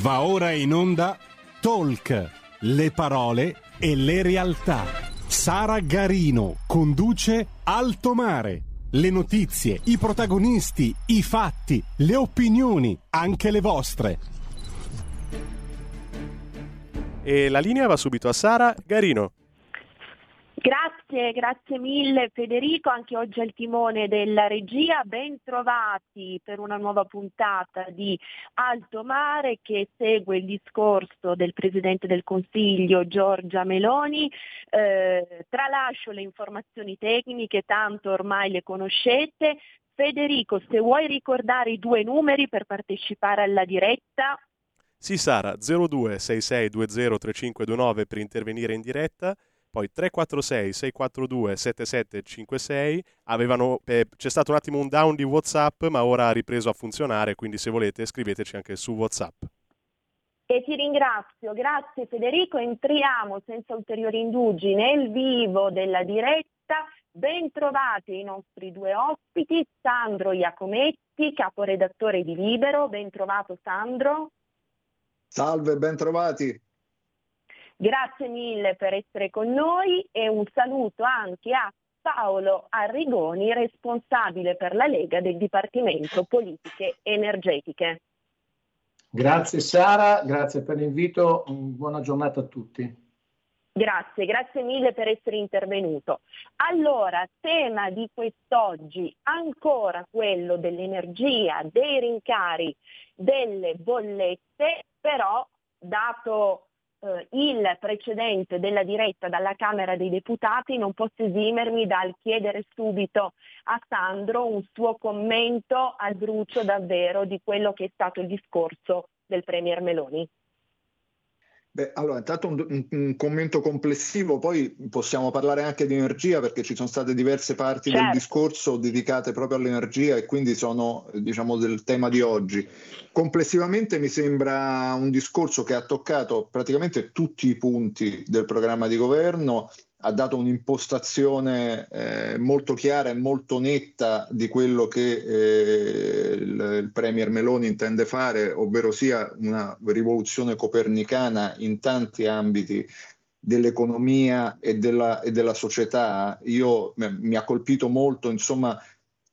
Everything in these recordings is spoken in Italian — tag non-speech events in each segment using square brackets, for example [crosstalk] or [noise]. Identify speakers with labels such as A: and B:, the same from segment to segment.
A: Va ora in onda Talk, le parole e le realtà. Sara Garino conduce Alto Mare. Le notizie, i protagonisti, i fatti, le opinioni, anche le vostre.
B: E la linea va subito a Sara Garino.
C: Grazie, grazie mille Federico, anche oggi al timone della regia, ben trovati per una nuova puntata di Alto Mare che segue il discorso del Presidente del Consiglio Giorgia Meloni. Eh, tralascio le informazioni tecniche, tanto ormai le conoscete. Federico, se vuoi ricordare i due numeri per partecipare alla diretta.
B: Sì Sara, 0266203529 per intervenire in diretta poi 346 642 7756 avevano, eh, c'è stato un attimo un down di Whatsapp ma ora ha ripreso a funzionare quindi se volete scriveteci anche su Whatsapp.
C: E ti ringrazio, grazie Federico, entriamo senza ulteriori indugi nel vivo della diretta. Ben trovati i nostri due ospiti, Sandro Iacometti, caporedattore di Libero, ben trovato Sandro.
D: Salve, ben trovati.
C: Grazie mille per essere con noi e un saluto anche a Paolo Arrigoni, responsabile per la Lega del Dipartimento Politiche Energetiche.
E: Grazie Sara, grazie per l'invito, buona giornata a tutti.
C: Grazie, grazie mille per essere intervenuto. Allora, tema di quest'oggi, ancora quello dell'energia, dei rincari, delle bollette, però dato eh, il precedente della diretta dalla Camera dei Deputati, non posso esimermi dal chiedere subito a Sandro un suo commento al brucio davvero di quello che è stato il discorso del Premier Meloni.
D: Beh, allora, intanto un, un, commento complessivo, poi possiamo parlare anche di energia perché ci sono state diverse parti certo. del discorso dedicate proprio all'energia e quindi sono, diciamo, del tema di oggi. Complessivamente mi sembra un discorso che ha toccato praticamente tutti i punti del programma di governo ha dato un'impostazione eh, molto chiara e molto netta di quello che eh, il, Premier Meloni intende fare, ovvero sia una rivoluzione copernicana in tanti ambiti dell'economia e della, e della società. Io mi ha colpito molto, insomma,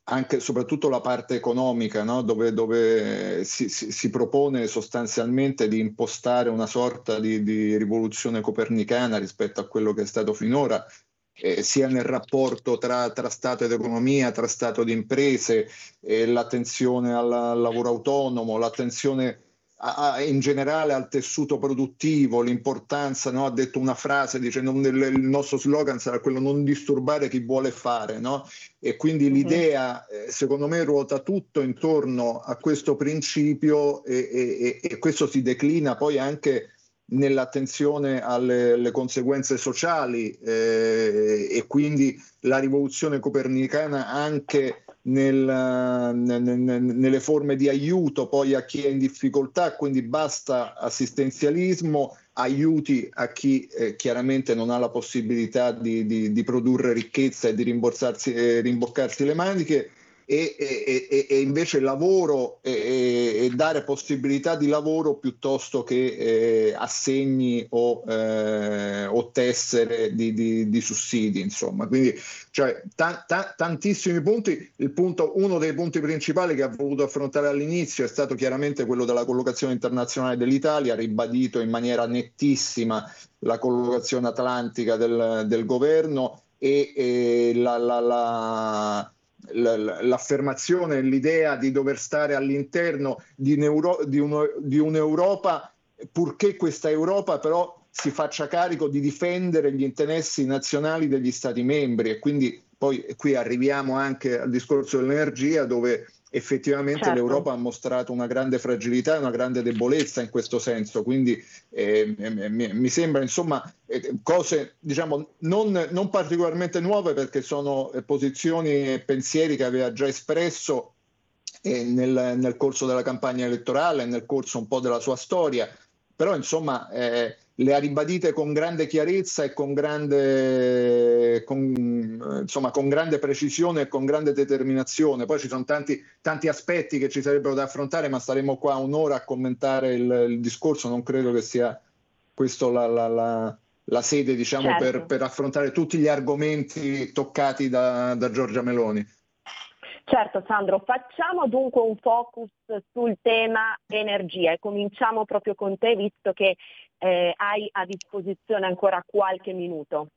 D: anche soprattutto la parte economica, no? dove, dove si, si, si, propone sostanzialmente di impostare una sorta di, di, rivoluzione copernicana rispetto a quello che è stato finora, eh, sia nel rapporto tra, tra, Stato ed economia, tra Stato ed imprese, eh, l'attenzione al, al lavoro autonomo, l'attenzione a, in generale al tessuto produttivo, l'importanza, no? ha detto una frase dicendo il nostro slogan sarà quello non disturbare chi vuole fare, no? e quindi uh-huh. l'idea eh, secondo me ruota tutto intorno a questo principio e, e, e questo si declina poi anche nell'attenzione alle, alle conseguenze sociali eh, e quindi la rivoluzione copernicana anche nel, nel, nelle forme di aiuto poi a chi è in difficoltà, quindi basta assistenzialismo, aiuti a chi eh, chiaramente non ha la possibilità di, di, di produrre ricchezza e di eh, rimboccarsi le maniche e, e, e, invece lavoro e, dare possibilità di lavoro piuttosto che eh, assegni o, eh, o tessere di, di, di, sussidi. Insomma, quindi cioè, ta, ta, tantissimi punti. Punto, uno dei punti principali che ha voluto affrontare all'inizio è stato chiaramente quello della collocazione internazionale dell'Italia, ribadito in maniera nettissima la collocazione atlantica del, del governo e, e la, la, la l'affermazione, l'idea di dover stare all'interno di, un'Euro, di, uno, di un'Europa, purché questa Europa però si faccia carico di difendere gli interessi nazionali degli Stati membri. E quindi poi qui arriviamo anche al discorso dell'energia dove effettivamente certo. l'Europa ha mostrato una grande fragilità e una grande debolezza in questo senso, quindi eh, mi, mi, sembra insomma eh, cose diciamo non, non, particolarmente nuove perché sono eh, posizioni e pensieri che aveva già espresso eh, nel, nel, corso della campagna elettorale, nel corso un po' della sua storia, però insomma eh, le ha ribadite con grande chiarezza e con grande, con, insomma, con grande precisione e con grande determinazione. Poi ci sono tanti, tanti, aspetti che ci sarebbero da affrontare, ma staremo qua un'ora a commentare il, il discorso. Non credo che sia questa la, la, la, la, sede diciamo, certo. per, per, affrontare tutti gli argomenti toccati da, da Giorgia Meloni.
C: Certo Sandro, facciamo dunque un focus sul tema energia e cominciamo proprio con te visto che eh, hai a disposizione ancora qualche minuto.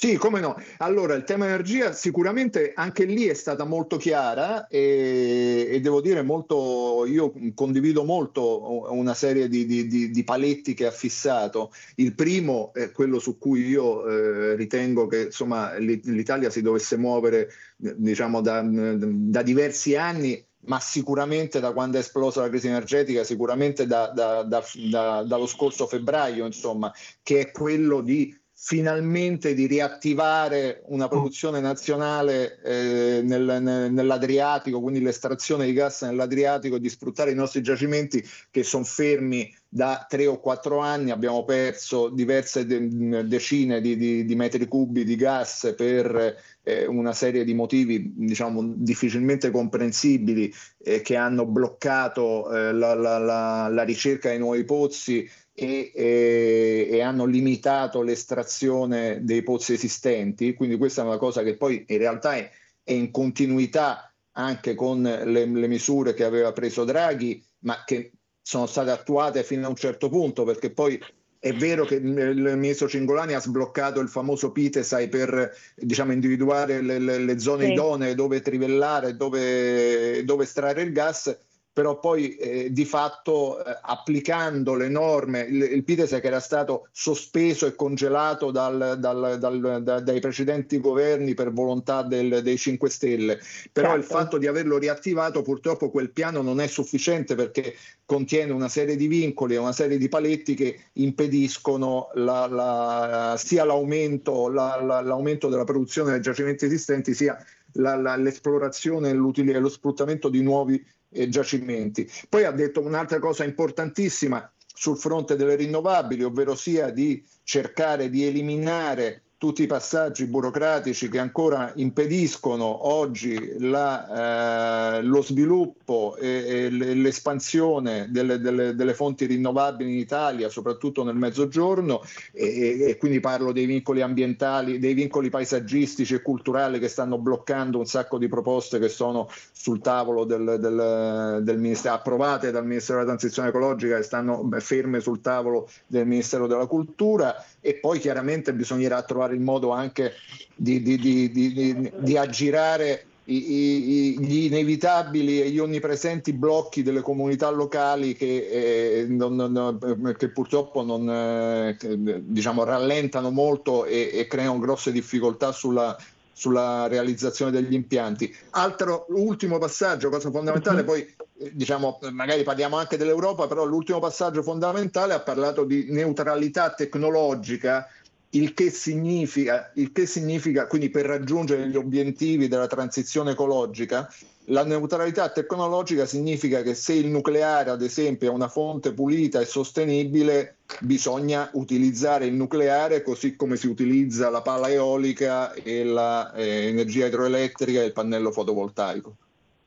D: Sì, come no. Allora, il tema energia sicuramente anche lì è stata molto chiara e, e devo dire molto, io condivido molto una serie di, di, di, paletti che ha fissato. Il primo è quello su cui io eh, ritengo che insomma, l'Italia si dovesse muovere diciamo, da, da diversi anni ma sicuramente da quando è esplosa la crisi energetica, sicuramente da, da, da, dallo scorso febbraio, insomma, che è quello di finalmente di riattivare una produzione nazionale eh, nel, nel, nell'Adriatico, quindi l'estrazione di gas nell'Adriatico e di sfruttare i nostri giacimenti che sono fermi da tre o quattro anni, abbiamo perso diverse de- decine di, di, di, metri cubi di gas per eh, una serie di motivi diciamo, difficilmente comprensibili eh, che hanno bloccato eh, la, la, la, la ricerca dei nuovi pozzi e, e, e, hanno limitato l'estrazione dei pozzi esistenti, quindi questa è una cosa che poi in realtà è, è in continuità anche con le, le, misure che aveva preso Draghi, ma che sono state attuate fino a un certo punto, perché poi è vero che il ministro Cingolani ha sbloccato il famoso Pitesai per diciamo, individuare le, le zone sì. idonee dove trivellare, dove, dove estrarre il gas, però poi eh, di fatto eh, applicando le norme, il, il PITES che era stato sospeso e congelato dal, dal, dal, da, dai precedenti governi per volontà del, dei 5 Stelle, però certo. il fatto di averlo riattivato purtroppo quel piano non è sufficiente perché contiene una serie di vincoli e una serie di paletti che impediscono la, la, sia l'aumento, la, l'aumento della produzione dei giacimenti esistenti sia l'esplorazione e lo sfruttamento di nuovi eh, giacimenti. Poi ha detto un'altra cosa importantissima sul fronte delle rinnovabili, ovvero sia di cercare di eliminare tutti i passaggi burocratici che ancora impediscono oggi la, eh, lo sviluppo e, e l'espansione delle, delle, delle, fonti rinnovabili in Italia, soprattutto nel mezzogiorno, e, e, quindi parlo dei vincoli ambientali, dei vincoli paesaggistici e culturali che stanno bloccando un sacco di proposte che sono sul tavolo del, del, del Ministero, approvate dal Ministero della Transizione Ecologica e stanno ferme sul tavolo del Ministero della Cultura e poi chiaramente bisognerà trovare il modo anche di, di, di, di aggirare i, i, gli inevitabili e gli onnipresenti blocchi delle comunità locali che, eh, non, non, che purtroppo non, eh, diciamo, rallentano molto e, e, creano grosse difficoltà sulla, sulla realizzazione degli impianti. Altro ultimo passaggio, cosa fondamentale, poi diciamo, magari parliamo anche dell'Europa, però l'ultimo passaggio fondamentale ha parlato di neutralità tecnologica, il che significa, il che significa quindi per raggiungere gli obiettivi della transizione ecologica, la neutralità tecnologica significa che se il nucleare, ad esempio, è una fonte pulita e sostenibile, bisogna utilizzare il nucleare così come si utilizza la pala eolica e l'energia eh, idroelettrica e il pannello fotovoltaico.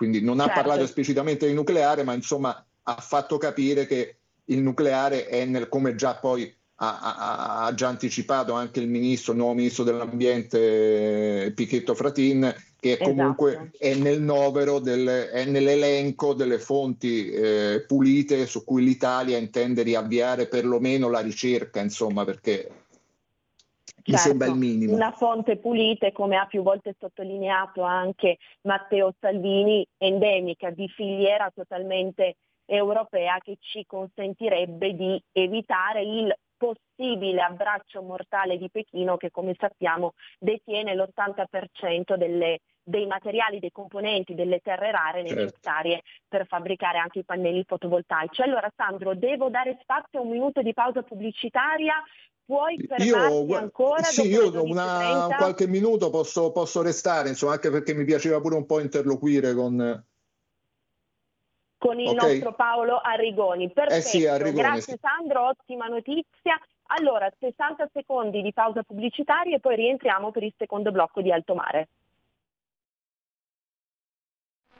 D: Quindi non ha certo. parlato esplicitamente di nucleare, ma insomma ha fatto capire che il nucleare è nel, come già poi ha, ha, ha, già anticipato anche il ministro, il nuovo ministro dell'ambiente Pichetto Fratin, che esatto. comunque è nel novero, del, è nell'elenco delle fonti eh, pulite su cui l'Italia intende riavviare perlomeno la ricerca, insomma, perché mi certo, sembra il minimo.
C: Una fonte pulita, come ha più volte sottolineato anche Matteo Salvini, endemica, di filiera totalmente europea che ci consentirebbe di evitare il possibile abbraccio mortale di Pechino che come sappiamo detiene l'80% delle, dei materiali, dei componenti, delle terre rare certo. necessarie certo. per fabbricare anche i pannelli fotovoltaici. Allora Sandro, devo dare spazio a un minuto di pausa pubblicitaria Puoi fermarti io, ancora?
D: Sì, io una, qualche minuto posso, posso, restare, insomma, anche perché mi piaceva pure un po' interloquire con...
C: con il okay. nostro Paolo Arrigoni. Perfetto,
D: eh sì, Arrigoni,
C: grazie
D: sì.
C: Sandro, ottima notizia. Allora, 60 secondi di pausa pubblicitaria e poi rientriamo per il secondo blocco di Alto Mare.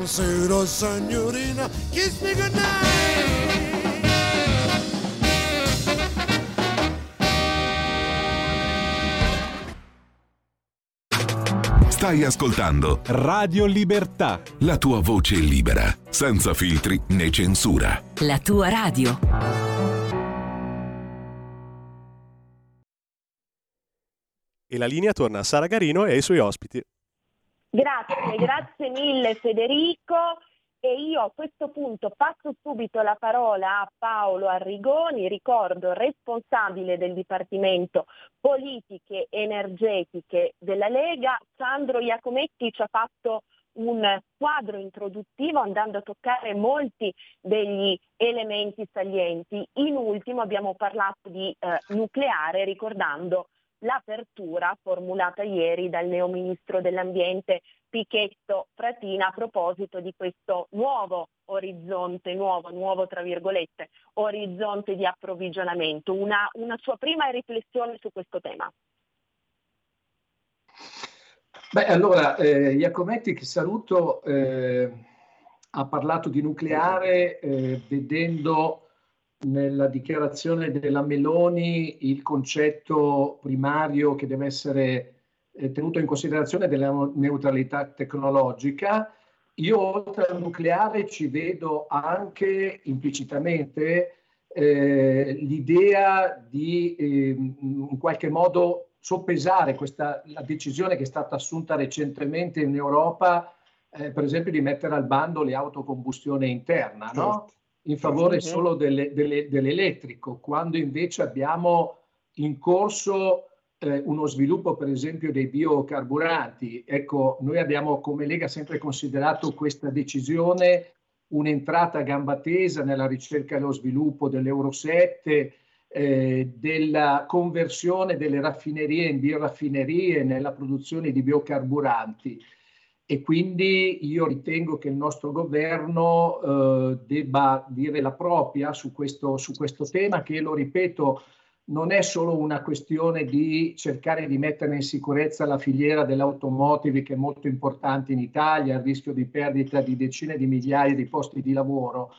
F: Buonasera signorina, kiss me goodnight.
G: Stai ascoltando
A: Radio Libertà.
G: La tua voce libera, senza filtri né censura.
H: La tua radio.
B: E la linea torna a Sara Garino e ai suoi ospiti.
C: Grazie, grazie mille Federico. E io a questo punto passo subito la parola a Paolo Arrigoni, ricordo responsabile del Dipartimento Politiche Energetiche della Lega. Sandro Iacometti ci ha fatto un quadro introduttivo andando a toccare molti degli elementi salienti. In ultimo abbiamo parlato di eh, nucleare ricordando l'apertura formulata ieri dal neo ministro dell'ambiente Pichetto Fratina a proposito di questo nuovo orizzonte, nuovo, nuovo tra virgolette, orizzonte di approvvigionamento, una, una sua prima riflessione su questo tema.
E: Beh, allora, eh, Iacometti, che saluto, eh, ha parlato di nucleare eh, vedendo nella dichiarazione della Meloni il concetto primario che deve essere eh, tenuto in considerazione della neutralità tecnologica. Io oltre al nucleare ci vedo anche implicitamente eh, l'idea di eh, in qualche modo soppesare questa, la decisione che è stata assunta recentemente in Europa, eh, per esempio di mettere al bando le autocombustione interna. No? In favore solo delle, delle, dell'elettrico, quando invece abbiamo in corso eh, uno sviluppo per esempio dei biocarburanti. Ecco, noi abbiamo come Lega sempre considerato questa decisione un'entrata a gamba tesa nella ricerca e lo sviluppo dell'Euro 7, eh, della conversione delle raffinerie in bioraffinerie nella produzione di biocarburanti e quindi io ritengo che il nostro governo eh, debba dire la propria su questo, su questo tema che, lo ripeto, non è solo una questione di cercare di mettere in sicurezza la filiera dell'automotive che è molto importante in Italia, a rischio di perdita di decine di migliaia di posti di lavoro,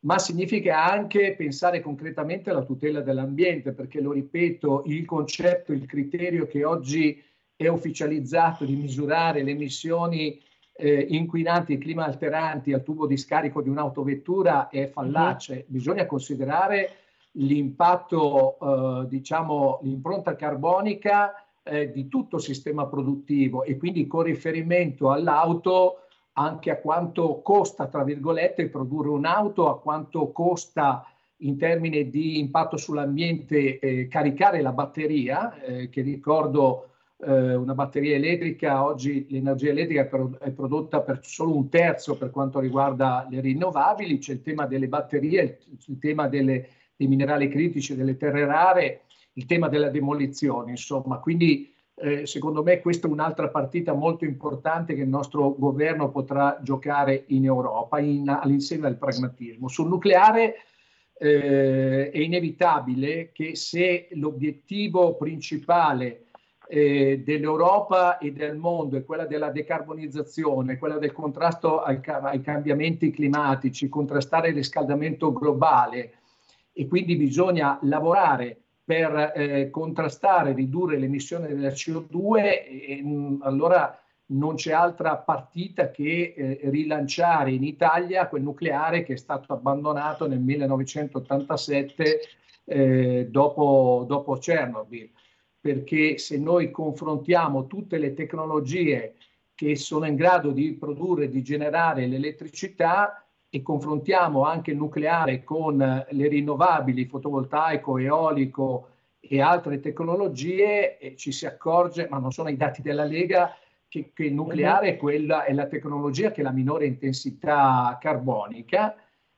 E: ma significa anche pensare concretamente alla tutela dell'ambiente, perché lo ripeto, il concetto, il criterio che oggi è ufficializzato di misurare le emissioni eh, inquinanti e clima alteranti al tubo di scarico di un'autovettura è fallace. Mm-hmm. Bisogna considerare l'impatto, eh, diciamo, l'impronta carbonica eh, di tutto il sistema produttivo e quindi con riferimento all'auto anche a quanto costa, tra virgolette, produrre un'auto, a quanto costa in termini di impatto sull'ambiente eh, caricare la batteria, eh, che ricordo eh, una batteria elettrica, oggi l'energia elettrica è prodotta per solo un terzo per quanto riguarda le rinnovabili, c'è il tema delle batterie, il tema delle, dei minerali critici, delle terre rare, il tema della demolizione, insomma, quindi eh, secondo me questa è un'altra partita molto importante che il nostro governo potrà giocare in Europa in, all'insieme del pragmatismo. Sul nucleare eh, è inevitabile che se l'obiettivo principale eh, dell'Europa e del mondo è quella della decarbonizzazione, quella del contrasto ai, ai cambiamenti climatici, contrastare il riscaldamento globale. E quindi bisogna lavorare per eh, contrastare, ridurre l'emissione della CO2, e, mh, allora non c'è altra partita che eh, rilanciare in Italia quel nucleare che è stato abbandonato nel 1987 eh, dopo, dopo Chernobyl perché se noi confrontiamo tutte le tecnologie che sono in grado di produrre, di generare l'elettricità, e confrontiamo anche il nucleare con le rinnovabili, fotovoltaico, eolico e altre tecnologie, e ci si accorge, ma non sono i dati della Lega, che, che il nucleare è, quella, è la tecnologia che ha la minore intensità carbonica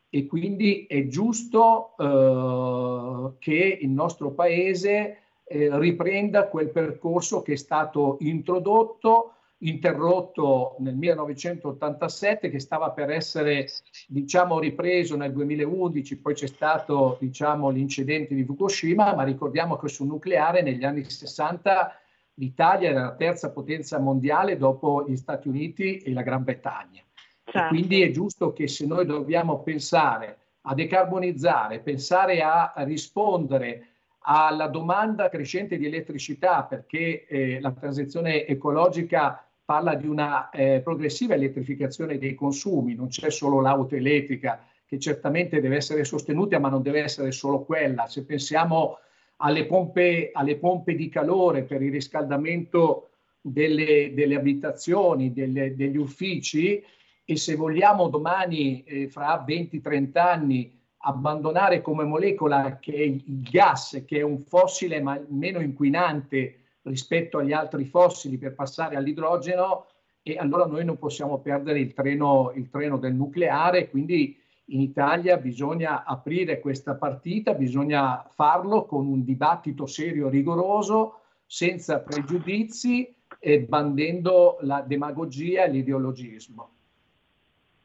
E: e quindi è giusto eh, che il nostro paese eh, riprenda quel percorso che è stato introdotto interrotto nel 1987 che stava per essere diciamo ripreso nel 2011 poi c'è stato diciamo l'incidente di Fukushima ma ricordiamo che sul nucleare negli anni 60 l'Italia era la terza potenza mondiale dopo gli Stati Uniti e la Gran Bretagna certo. quindi è giusto che se noi dobbiamo pensare a decarbonizzare pensare a rispondere alla domanda crescente di elettricità perché eh, la transizione ecologica parla di una eh, progressiva elettrificazione dei consumi, non c'è solo l'auto elettrica che certamente deve essere sostenuta, ma non deve essere solo quella. Se pensiamo alle pompe, alle pompe di calore per il riscaldamento delle, delle abitazioni, delle, degli uffici, e se vogliamo domani, eh, fra 20-30 anni, abbandonare come molecola che è il gas, che è un fossile ma meno inquinante rispetto agli altri fossili per passare all'idrogeno e allora noi non possiamo perdere il treno, il treno del nucleare, quindi in Italia bisogna aprire questa partita, bisogna farlo con un dibattito serio, rigoroso, senza pregiudizi e bandendo la demagogia e l'ideologismo.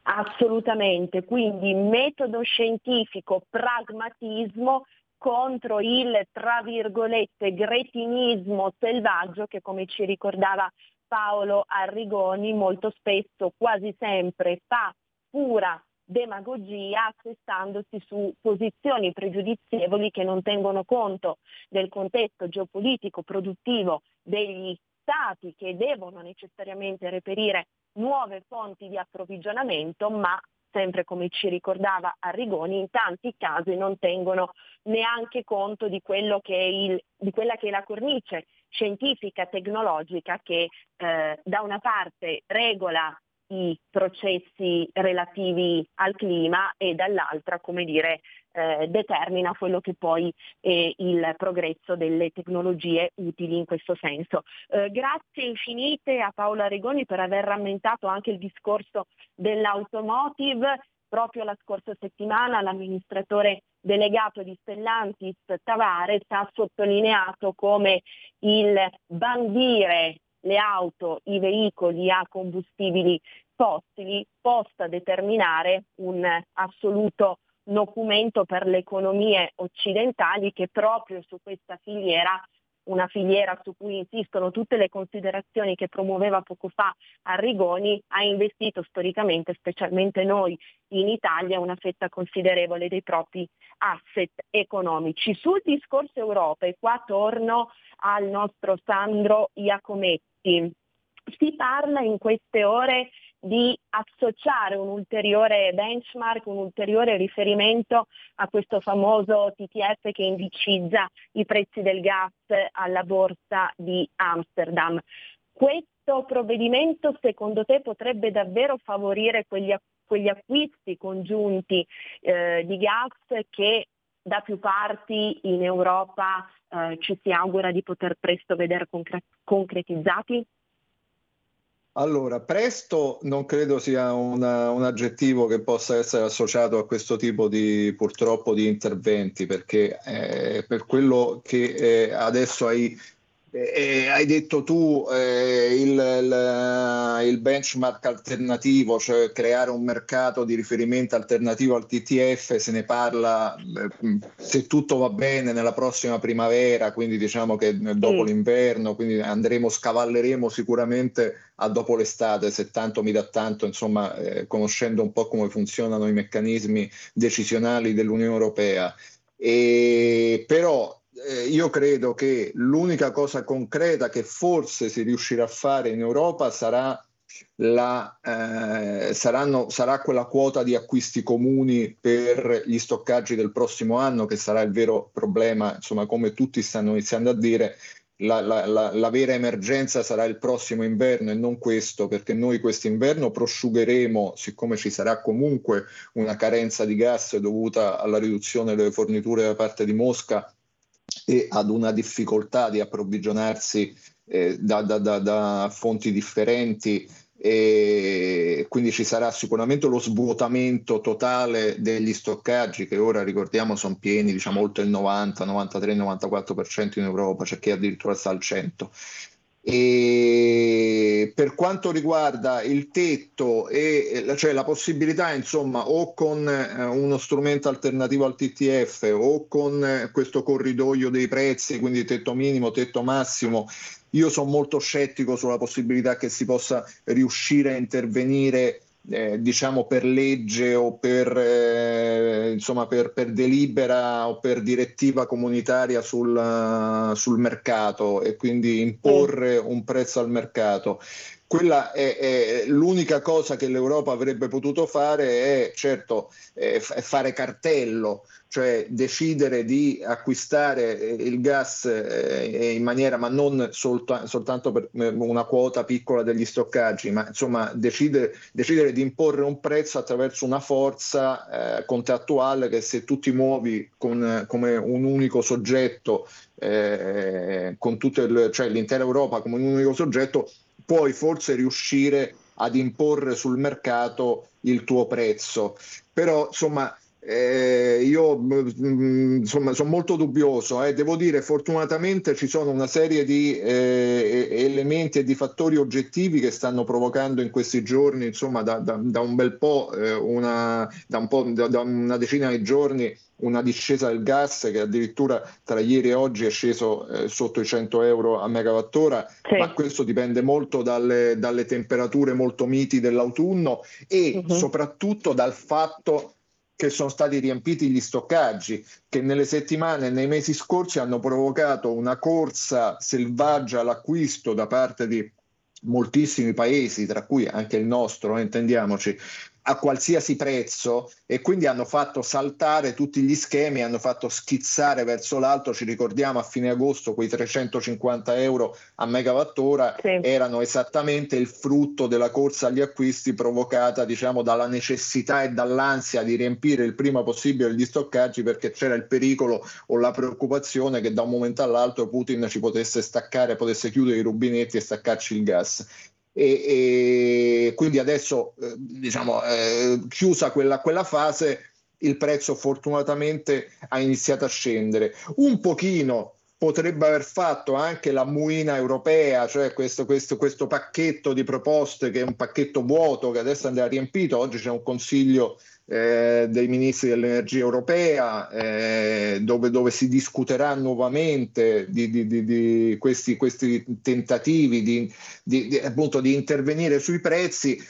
C: Assolutamente, quindi metodo scientifico, pragmatismo contro il, tra virgolette, gretinismo selvaggio che come ci ricordava Paolo Arrigoni molto spesso, quasi sempre, fa pura demagogia assestandosi su posizioni pregiudizievoli che non tengono conto del contesto geopolitico produttivo degli stati che devono necessariamente reperire nuove fonti di approvvigionamento, ma sempre come ci ricordava Arrigoni, in tanti casi non tengono neanche conto di, il, di quella che è la cornice scientifica, tecnologica che eh, da una parte regola i processi relativi al clima e dall'altra, come dire, eh, determina quello che poi è il progresso delle tecnologie utili in questo senso. Eh, grazie infinite a Paolo Regoni per aver rammentato anche il discorso dell'automotive. Proprio la scorsa settimana l'amministratore delegato di Stellantis Tavares ha sottolineato come il bandire le auto, i veicoli a combustibili fossili possa determinare un assoluto documento per le economie occidentali che proprio su questa filiera una filiera su cui insistono tutte le considerazioni che promuoveva poco fa Arrigoni, ha investito storicamente, specialmente noi in Italia, una fetta considerevole dei propri asset economici. Sul discorso Europa, e qua torno al nostro Sandro Iacometti, si parla in queste ore di associare un ulteriore benchmark, un ulteriore riferimento a questo famoso TTF che indicizza i prezzi del gas alla borsa di Amsterdam. Questo provvedimento secondo te potrebbe davvero favorire quegli, quegli acquisti congiunti eh, di gas che da più parti in Europa eh, ci si augura di poter presto vedere concre- concretizzati?
D: Allora, presto non credo sia una, un aggettivo che possa essere associato a questo tipo di purtroppo di interventi, perché eh, per quello che eh, adesso hai eh, hai detto tu eh, il, il, il, benchmark alternativo, cioè creare un mercato di riferimento alternativo al TTF, se ne parla eh, se tutto va bene nella prossima primavera, quindi diciamo che dopo mm. l'inverno, quindi andremo, scavalleremo sicuramente a dopo l'estate, se tanto mi dà tanto, insomma, eh, conoscendo un po' come funzionano i meccanismi decisionali dell'Unione Europea. E, però eh, io credo che l'unica cosa concreta che forse si riuscirà a fare in Europa sarà, la, eh, saranno, sarà quella quota di acquisti comuni per gli stoccaggi del prossimo anno, che sarà il vero problema, insomma, come tutti stanno iniziando a dire, la, la, la, la, vera emergenza sarà il prossimo inverno e non questo, perché noi quest'inverno prosciugheremo, siccome ci sarà comunque una carenza di gas dovuta alla riduzione delle forniture da parte di Mosca e ad una difficoltà di approvvigionarsi eh, da, da, da, da fonti differenti e quindi ci sarà sicuramente lo svuotamento totale degli stoccaggi che ora ricordiamo sono pieni diciamo oltre il 90, 93, 94% in Europa, c'è chi addirittura sta al 100. E per quanto riguarda il tetto e cioè la possibilità, insomma, o con eh, uno strumento alternativo al TTF o con eh, questo corridoio dei prezzi, quindi tetto minimo, tetto massimo, io sono molto scettico sulla possibilità che si possa riuscire a intervenire eh, diciamo per legge o per, eh, insomma per, per, delibera o per direttiva comunitaria sul, sul mercato e quindi imporre un prezzo al mercato quella è, è, l'unica cosa che l'Europa avrebbe potuto fare è certo è fare cartello, cioè decidere di acquistare eh, il gas eh, in maniera, ma non solta, soltanto per eh, una quota piccola degli stoccaggi, ma insomma decidere, decidere di imporre un prezzo attraverso una forza eh, contrattuale che se tu ti muovi con, come un unico soggetto, eh, con tutto il, cioè l'intera Europa come un unico soggetto, puoi forse riuscire ad imporre sul mercato il tuo prezzo. Però insomma eh, io mm, insomma sono molto dubbioso, eh. devo dire fortunatamente ci sono una serie di eh, elementi e di fattori oggettivi che stanno provocando in questi giorni, insomma da, da, da un bel po', eh, una, da, un po da, da una decina di giorni una discesa del gas che addirittura tra ieri e oggi è sceso eh, sotto i 100 euro a megawattora, sì. ma questo dipende molto dalle, dalle temperature molto miti dell'autunno e uh-huh. soprattutto dal fatto che sono stati riempiti gli stoccaggi, che nelle settimane e nei mesi scorsi hanno provocato una corsa selvaggia all'acquisto da parte di moltissimi paesi, tra cui anche il nostro, eh, intendiamoci, a qualsiasi prezzo e quindi hanno fatto saltare tutti gli schemi, hanno fatto schizzare verso l'alto, ci ricordiamo a fine agosto quei 350 euro a megawattora sì. erano esattamente il frutto della corsa agli acquisti provocata diciamo dalla necessità e dall'ansia di riempire il prima possibile gli stoccaggi perché c'era il pericolo o la preoccupazione che da un momento all'altro Putin ci potesse staccare, potesse chiudere i rubinetti e staccarci il gas e, e quindi adesso eh, diciamo eh, chiusa quella, quella fase il prezzo fortunatamente ha iniziato a scendere un pochino potrebbe aver fatto anche la muina europea, cioè questo, questo, questo, pacchetto di proposte che è un pacchetto vuoto che adesso andrà riempito. Oggi c'è un consiglio eh, dei ministri dell'energia europea, eh, dove, dove, si discuterà nuovamente di, di, di, di questi, questi, tentativi di, appunto, di intervenire sui prezzi.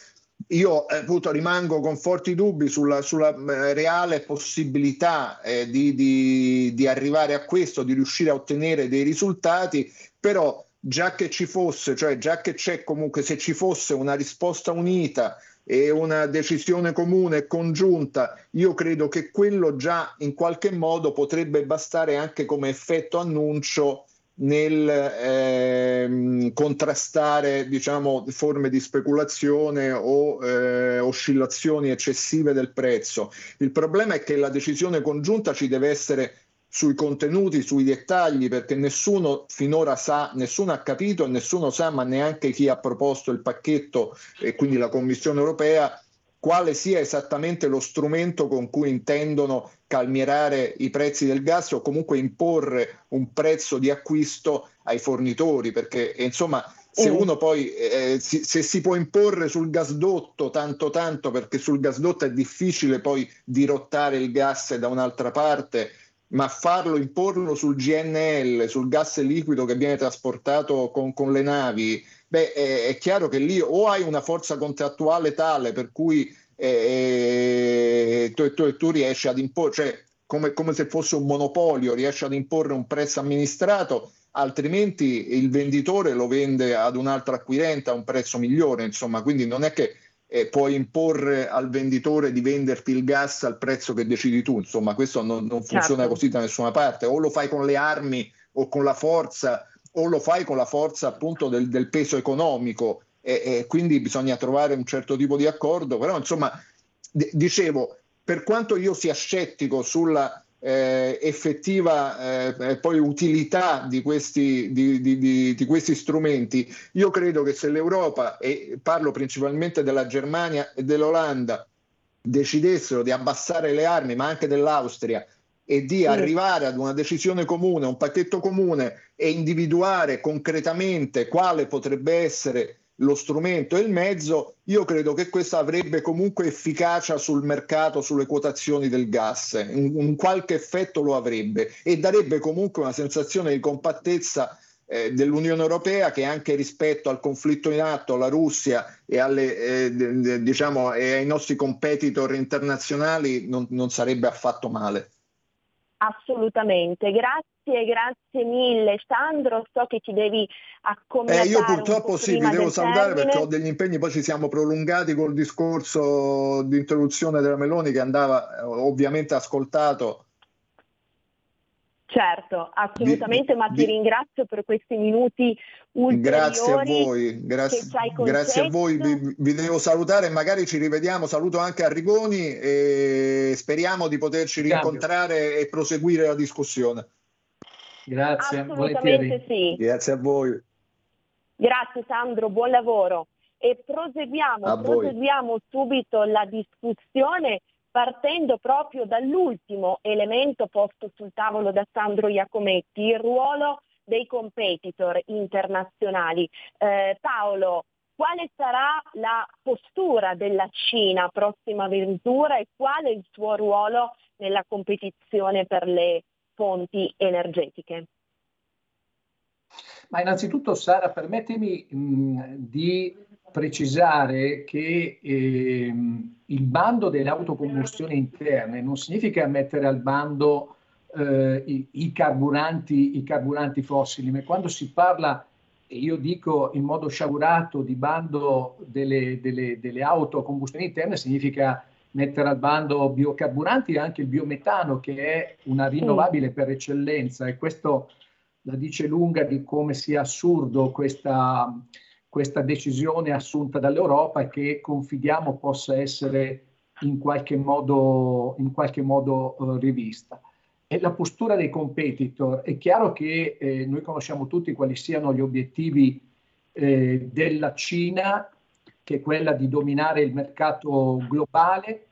D: Io eh, appunto rimango con forti dubbi sulla, sulla eh, reale possibilità eh, di, di, di arrivare a questo, di riuscire a ottenere dei risultati, però già che ci fosse, cioè già che c'è comunque, se ci fosse una risposta unita e una decisione comune e congiunta, io credo che quello già in qualche modo potrebbe bastare anche come effetto annuncio nel eh, contrastare diciamo, forme di speculazione o eh, oscillazioni eccessive del prezzo. Il problema è che la decisione congiunta ci deve essere sui contenuti, sui dettagli, perché nessuno finora sa, nessuno ha capito e nessuno sa, ma neanche chi ha proposto il pacchetto e quindi la Commissione europea, quale sia esattamente lo strumento con cui intendono calmierare i prezzi del gas o comunque imporre un prezzo di acquisto ai fornitori, perché insomma se mm. uno poi eh, si, se si può imporre sul gasdotto tanto tanto perché sul gasdotto è difficile poi dirottare il gas da un'altra parte ma farlo, imporlo sul GNL, sul gas liquido che viene trasportato con, con le navi, beh, è, è, chiaro che lì o hai una forza contrattuale tale per cui eh, tu, tu, tu, riesci ad imporre, cioè come, come se fosse un monopolio, riesci ad imporre un prezzo amministrato, altrimenti il venditore lo vende ad un altro acquirente a un prezzo migliore, insomma, quindi non è che eh, puoi imporre al venditore di venderti il gas al prezzo che decidi tu, insomma questo non, non funziona certo. così da nessuna parte, o lo fai con le armi o con la forza o lo fai con la forza appunto del, del peso economico. E, e, quindi bisogna trovare un certo tipo di accordo, però insomma d- dicevo, per quanto io sia scettico sulla eh, effettiva eh, poi utilità di questi, di, di, di questi, strumenti, io credo che se l'Europa, e parlo principalmente della Germania e dell'Olanda, decidessero di abbassare le armi, ma anche dell'Austria, e di sì. arrivare ad una decisione comune, un pacchetto comune e individuare concretamente quale potrebbe essere lo strumento e il mezzo, io credo che questo avrebbe comunque efficacia sul mercato, sulle quotazioni del gas, un, un qualche effetto lo avrebbe e darebbe comunque una sensazione di compattezza eh, dell'Unione Europea che anche rispetto al conflitto in atto, alla Russia e, alle, eh, d- diciamo, e ai nostri competitor internazionali non, non sarebbe affatto male.
C: Assolutamente, grazie, grazie mille Sandro, so che ti devi accompagnare.
D: Eh, io purtroppo sì, vi devo salutare termine. perché ho degli impegni, poi ci siamo prolungati col discorso di introduzione della Meloni che andava eh, ovviamente ascoltato
C: Certo, assolutamente, di, ma ti di, ringrazio per questi minuti.
D: Grazie a voi, grazie, grazie a voi, vi, vi, devo salutare e magari ci rivediamo, saluto anche Arrigoni e speriamo di poterci rincontrare e proseguire la discussione.
E: Grazie,
C: assolutamente sì.
D: Grazie a voi.
C: Grazie Sandro, buon lavoro. E proseguiamo, proseguiamo subito la discussione partendo proprio dall'ultimo elemento posto sul tavolo da Sandro Iacometti, il ruolo dei competitor internazionali. Eh, Paolo, quale sarà la postura della Cina prossima avventura e qual è il suo ruolo nella competizione per le fonti energetiche?
E: Ma innanzitutto Sara, permettimi mh, di precisare che eh, il bando delle autocombustioni interne non significa mettere al bando eh, i, i, carburanti, i, carburanti, fossili, ma quando si parla, e io dico in modo sciagurato, di bando delle, delle, delle auto a combustione interna, significa mettere al bando biocarburanti e anche il biometano, che è una rinnovabile per eccellenza, e questo la dice lunga di come sia assurdo questa questa decisione assunta dall'Europa e che confidiamo possa essere in qualche modo, in qualche modo uh, rivista. E la postura dei competitor, è chiaro che eh, noi conosciamo tutti quali siano gli obiettivi eh, della Cina, che è quella di dominare il mercato globale.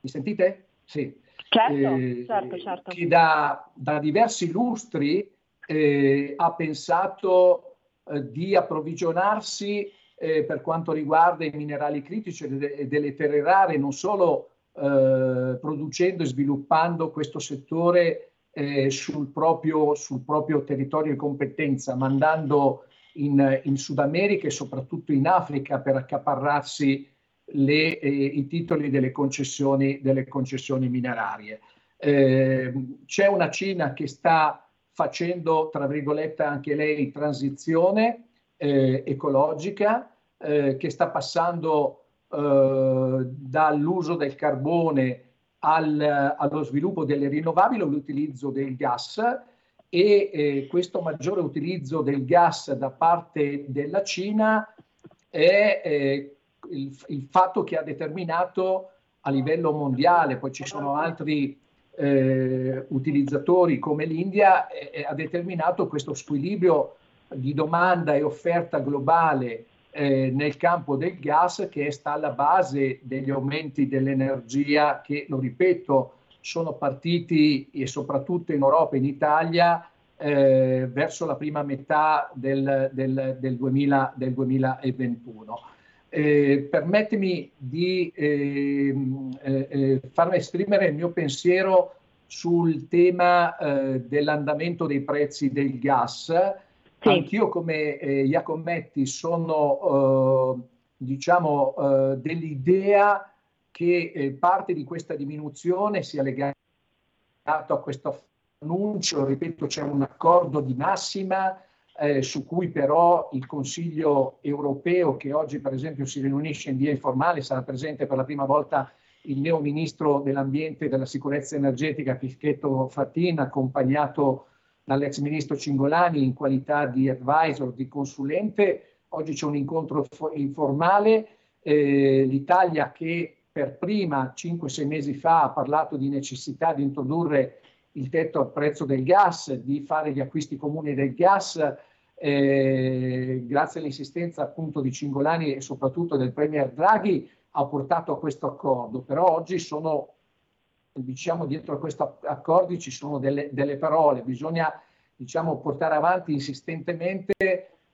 E: Mi sentite?
C: Sì. Certo, eh, certo, certo.
E: Che da, da diversi lustri eh, ha pensato eh, di approvvigionarsi eh, per quanto riguarda i minerali critici e delle terre rare, non solo eh, producendo e sviluppando questo settore eh, sul proprio, sul, proprio, territorio di competenza, ma andando in, in, Sud America e soprattutto in Africa per accaparrarsi le, eh, i titoli delle concessioni, delle concessioni minerarie. Eh, c'è una Cina che sta facendo, tra virgolette, anche lei transizione eh, ecologica che sta passando eh, dall'uso del carbone al, allo sviluppo delle rinnovabili all'utilizzo del gas e eh, questo maggiore utilizzo del gas da parte della Cina è eh, il, il fatto che ha determinato a livello mondiale, poi ci sono altri eh, utilizzatori come l'India eh, ha determinato questo squilibrio di domanda e offerta globale eh, nel campo del gas che sta alla base degli aumenti dell'energia che, lo ripeto, sono partiti e soprattutto in Europa e in Italia eh, verso la prima metà del, del, del, 2000, del 2021. Eh, permettimi di ehm, eh, eh, farmi esprimere il mio pensiero sul tema eh, dell'andamento dei prezzi del gas. Sì. Anch'io come eh, Iacometti sono eh, diciamo dell'idea che parte di questa diminuzione sia legata a questo annuncio, ripeto c'è un accordo di massima eh, su cui però il Consiglio europeo, che oggi per esempio si riunisce in via informale, sarà presente per la prima volta il neo ministro dell'ambiente e della sicurezza energetica Pischetto Fattin, accompagnato dall'ex ministro Cingolani in qualità di advisor, di consulente. Oggi c'è un incontro informale. Eh, L'Italia che per prima, 5-6 mesi fa, ha parlato di necessità di introdurre il tetto al prezzo del gas, di fare gli acquisti comuni del gas, eh, grazie all'insistenza appunto di Cingolani e soprattutto del Premier Draghi, ha portato a questo accordo. Però oggi sono diciamo, dietro a questi accordi ci sono delle, delle parole, bisogna diciamo, portare avanti insistentemente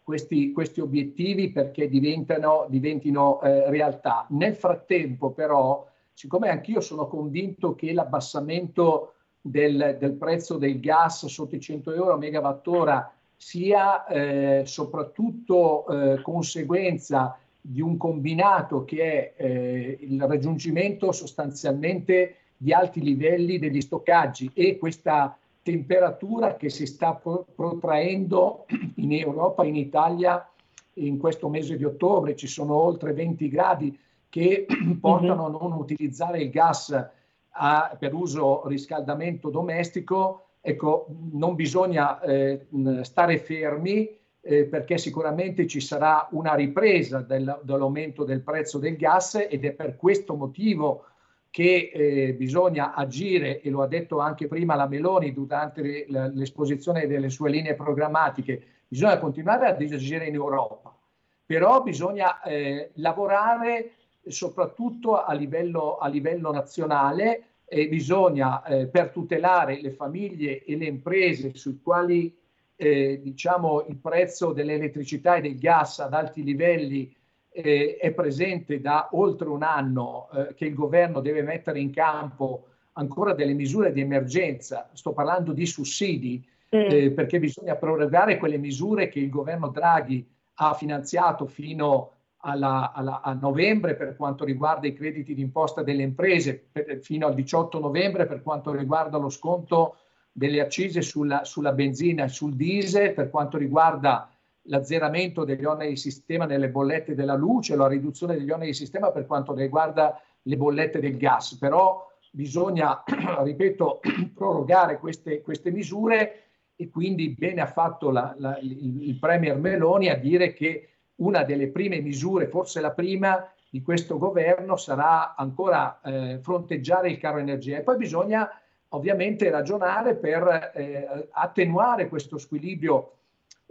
E: questi, questi obiettivi perché diventino eh, realtà. Nel frattempo però, siccome anch'io sono convinto che l'abbassamento del, del prezzo del gas sotto i 100 euro a megawattora sia eh, soprattutto eh, conseguenza di un combinato che è eh, il raggiungimento sostanzialmente di alti livelli degli stoccaggi e questa temperatura che si sta protraendo in Europa, in Italia, in questo mese di ottobre ci sono oltre 20 gradi che [clears throat] portano a non utilizzare il gas a, per uso riscaldamento domestico. Ecco, non bisogna eh, stare fermi eh, perché sicuramente ci sarà una ripresa del, dell'aumento del prezzo del gas ed è per questo motivo che eh, bisogna agire, e lo ha detto anche prima la Meloni durante l'esposizione delle sue linee programmatiche, bisogna continuare ad agire in Europa, però bisogna eh, lavorare soprattutto a livello, a livello nazionale e bisogna eh, per tutelare le famiglie e le imprese sui quali eh, diciamo, il prezzo dell'elettricità e del gas ad alti livelli eh, è presente da oltre un anno eh, che il governo deve mettere in campo ancora delle misure di emergenza, sto parlando di sussidi, eh, perché bisogna prorogare quelle misure che il governo Draghi ha finanziato fino alla, alla, a novembre per quanto riguarda i crediti d'imposta delle imprese, per, fino al 18 novembre per quanto riguarda lo sconto delle accise sulla, sulla benzina e sul diesel, per quanto riguarda l'azzeramento degli oneri di sistema nelle bollette della luce, la riduzione degli oneri di sistema per quanto riguarda le bollette del gas. Però bisogna, [clears throat] ripeto, [clears throat] prorogare queste, queste misure e quindi bene ha fatto la, la, il, il Premier Meloni a dire che una delle prime misure, forse la prima, di questo governo sarà ancora eh, fronteggiare il caro energia. E poi bisogna ovviamente ragionare per eh, attenuare questo squilibrio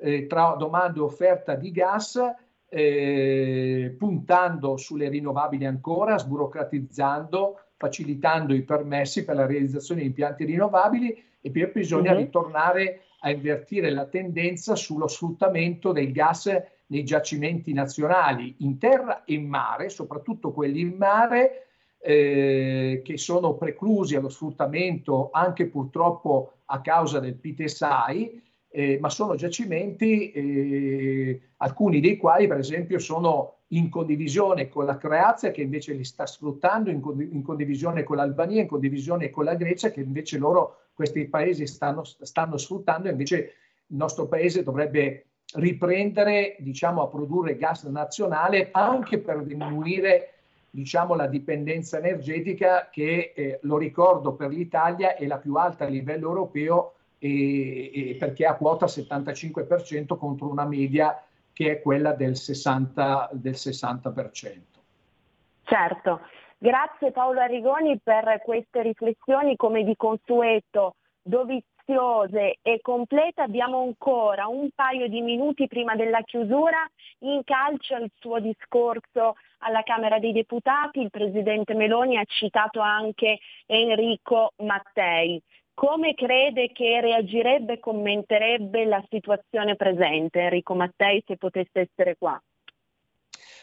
E: eh, tra domanda e offerta di gas, eh, puntando sulle rinnovabili ancora, sburocratizzando, facilitando i permessi per la realizzazione di impianti rinnovabili e poi bisogna mm-hmm. ritornare a invertire la tendenza sullo sfruttamento del gas nei giacimenti nazionali in terra e in mare, soprattutto quelli in mare eh, che sono preclusi allo sfruttamento anche purtroppo a causa del PTSI eh, ma sono giacimenti, eh, alcuni dei quali per esempio sono in condivisione con la Croazia che invece li sta sfruttando, in, in condivisione con l'Albania, in condivisione con la Grecia che invece loro, questi paesi stanno, stanno sfruttando. Invece il nostro paese dovrebbe riprendere diciamo, a produrre gas nazionale anche per diminuire diciamo, la dipendenza energetica che, eh, lo ricordo, per l'Italia è la più alta a livello europeo e, e perché ha quota 75% contro una media che è quella del 60%. Del 60%.
C: Certo, grazie Paolo Arrigoni per queste riflessioni come di consueto doviziose e complete. Abbiamo ancora un paio di minuti prima della chiusura. In calcio il suo discorso alla Camera dei Deputati, il Presidente Meloni ha citato anche Enrico Mattei come crede che reagirebbe e commenterebbe la situazione presente Enrico Mattei se potesse essere qua?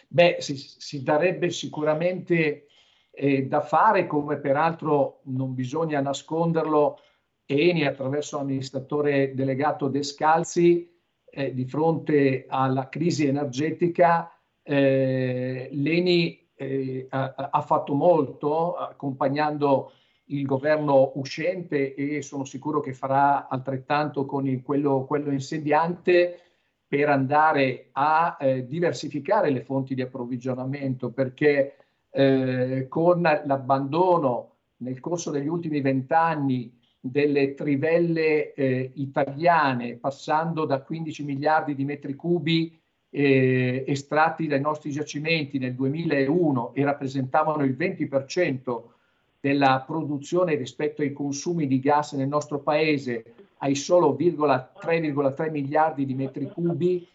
E: Beh, si, si darebbe sicuramente eh, da fare, come peraltro non bisogna nasconderlo, Eni attraverso l'amministratore delegato Descalzi, eh, di fronte alla crisi energetica, eh, l'Eni eh, ha, ha, fatto molto accompagnando il governo uscente e sono sicuro che farà altrettanto con il, quello, quello insediante per andare a eh, diversificare le fonti di approvvigionamento perché eh, con l'abbandono nel corso degli ultimi vent'anni delle trivelle eh, italiane, passando da 15 miliardi di metri cubi eh, estratti dai nostri giacimenti nel 2001 e rappresentavano il 20% della produzione rispetto ai consumi di gas nel nostro paese, ai solo 3,3 miliardi di metri cubi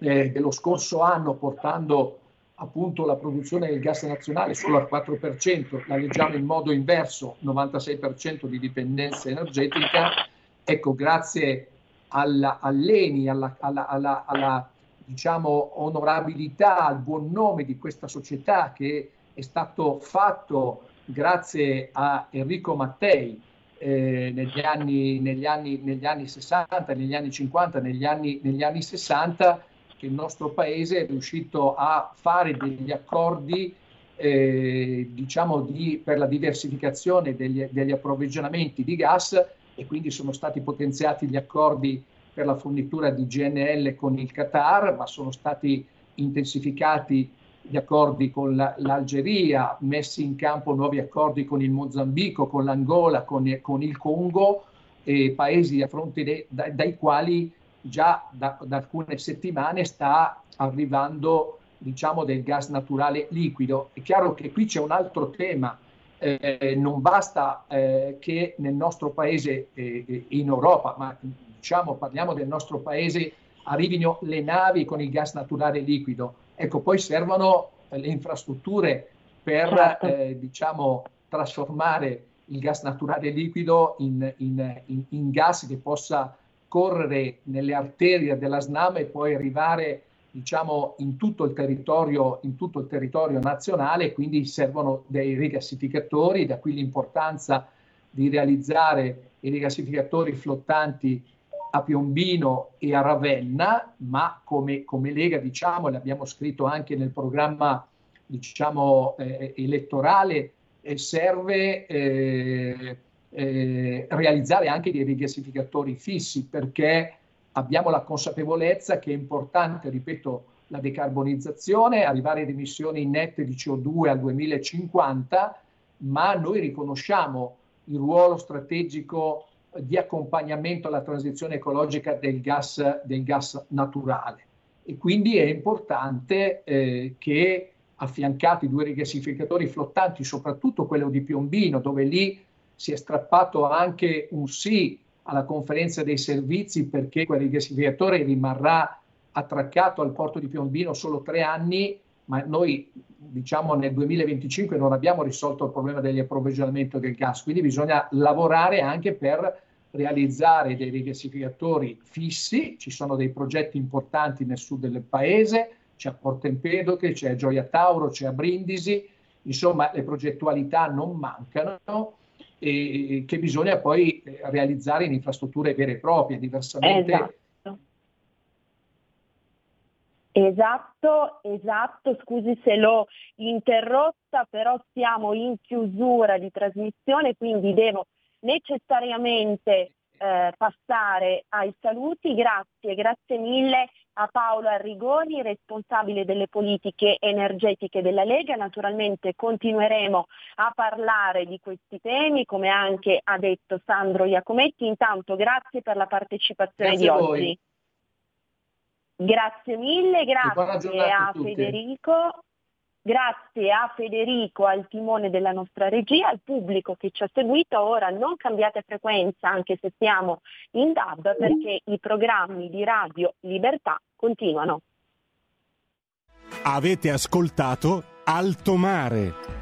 E: eh, dello scorso anno, portando appunto la produzione del gas nazionale solo al 4%, la leggiamo in modo inverso, 96% di dipendenza energetica, ecco, grazie alla, all'ENI, alla, alla, alla, alla diciamo, onorabilità, al buon nome di questa società che è stato fatto grazie a Enrico Mattei eh, negli, anni, negli, anni, negli, anni, 60, negli anni 50, negli anni, negli anni 60, che il nostro paese è riuscito a fare degli accordi eh, diciamo di, per la diversificazione degli, degli, approvvigionamenti di gas e quindi sono stati potenziati gli accordi per la fornitura di GNL con il Qatar, ma sono stati intensificati gli accordi con la, l'Algeria, messi in campo nuovi accordi con il Mozambico, con l'Angola, con, con il Congo, e paesi a fronte de, da, dai quali già da, da, alcune settimane sta arrivando diciamo del gas naturale liquido. È chiaro che qui c'è un altro tema, eh, non basta eh, che nel nostro paese eh, in Europa, ma diciamo parliamo del nostro paese, arrivino le navi con il gas naturale liquido. Ecco, poi servono le infrastrutture per certo. Eh, diciamo trasformare il gas naturale liquido in, in, in, in gas che possa correre nelle arterie della SNAM e poi arrivare diciamo, in, tutto il territorio, in tutto il territorio nazionale, quindi servono dei rigassificatori, da qui l'importanza di realizzare i rigassificatori flottanti a Piombino e a Ravenna, ma come, come Lega diciamo, l'abbiamo scritto anche nel programma diciamo, eh, elettorale, eh, serve eh, eh, realizzare anche dei rigassificatori fissi perché abbiamo la consapevolezza che è importante, ripeto, la decarbonizzazione, arrivare ad emissioni nette di CO2 al 2050, ma noi riconosciamo il ruolo strategico di accompagnamento alla transizione ecologica del gas, del gas naturale. E quindi è importante eh, che affiancati due rigassificatori flottanti, soprattutto quello di Piombino, dove lì si è strappato anche un sì alla conferenza dei servizi perché quel rigassificatore rimarrà attraccato al porto di Piombino solo tre anni, ma noi diciamo nel 2025 non abbiamo risolto il problema dell'approvvigionamento del gas, quindi bisogna lavorare anche per realizzare dei rigassificatori fissi, ci sono dei progetti importanti nel sud del paese, c'è a Porto Empedocle, c'è a Gioia Tauro, c'è a Brindisi, insomma le progettualità non mancano e che bisogna poi eh, realizzare in infrastrutture vere e proprie, diversamente.
C: Esatto. Esatto, esatto, scusi se l'ho interrotta, però siamo in chiusura di trasmissione, quindi devo necessariamente eh, passare ai saluti. Grazie, grazie mille a Paolo Arrigoni, responsabile delle politiche energetiche della Lega. Naturalmente continueremo a parlare di questi temi, come anche ha detto Sandro Iacometti. Intanto grazie per la partecipazione
E: grazie
C: di oggi. Grazie mille, grazie a, a Federico. Grazie a Federico, al timone della nostra regia, al pubblico che ci ha seguito. Ora non cambiate frequenza anche se siamo in DAB perché i programmi di Radio Libertà continuano.
A: Avete ascoltato Alto Mare.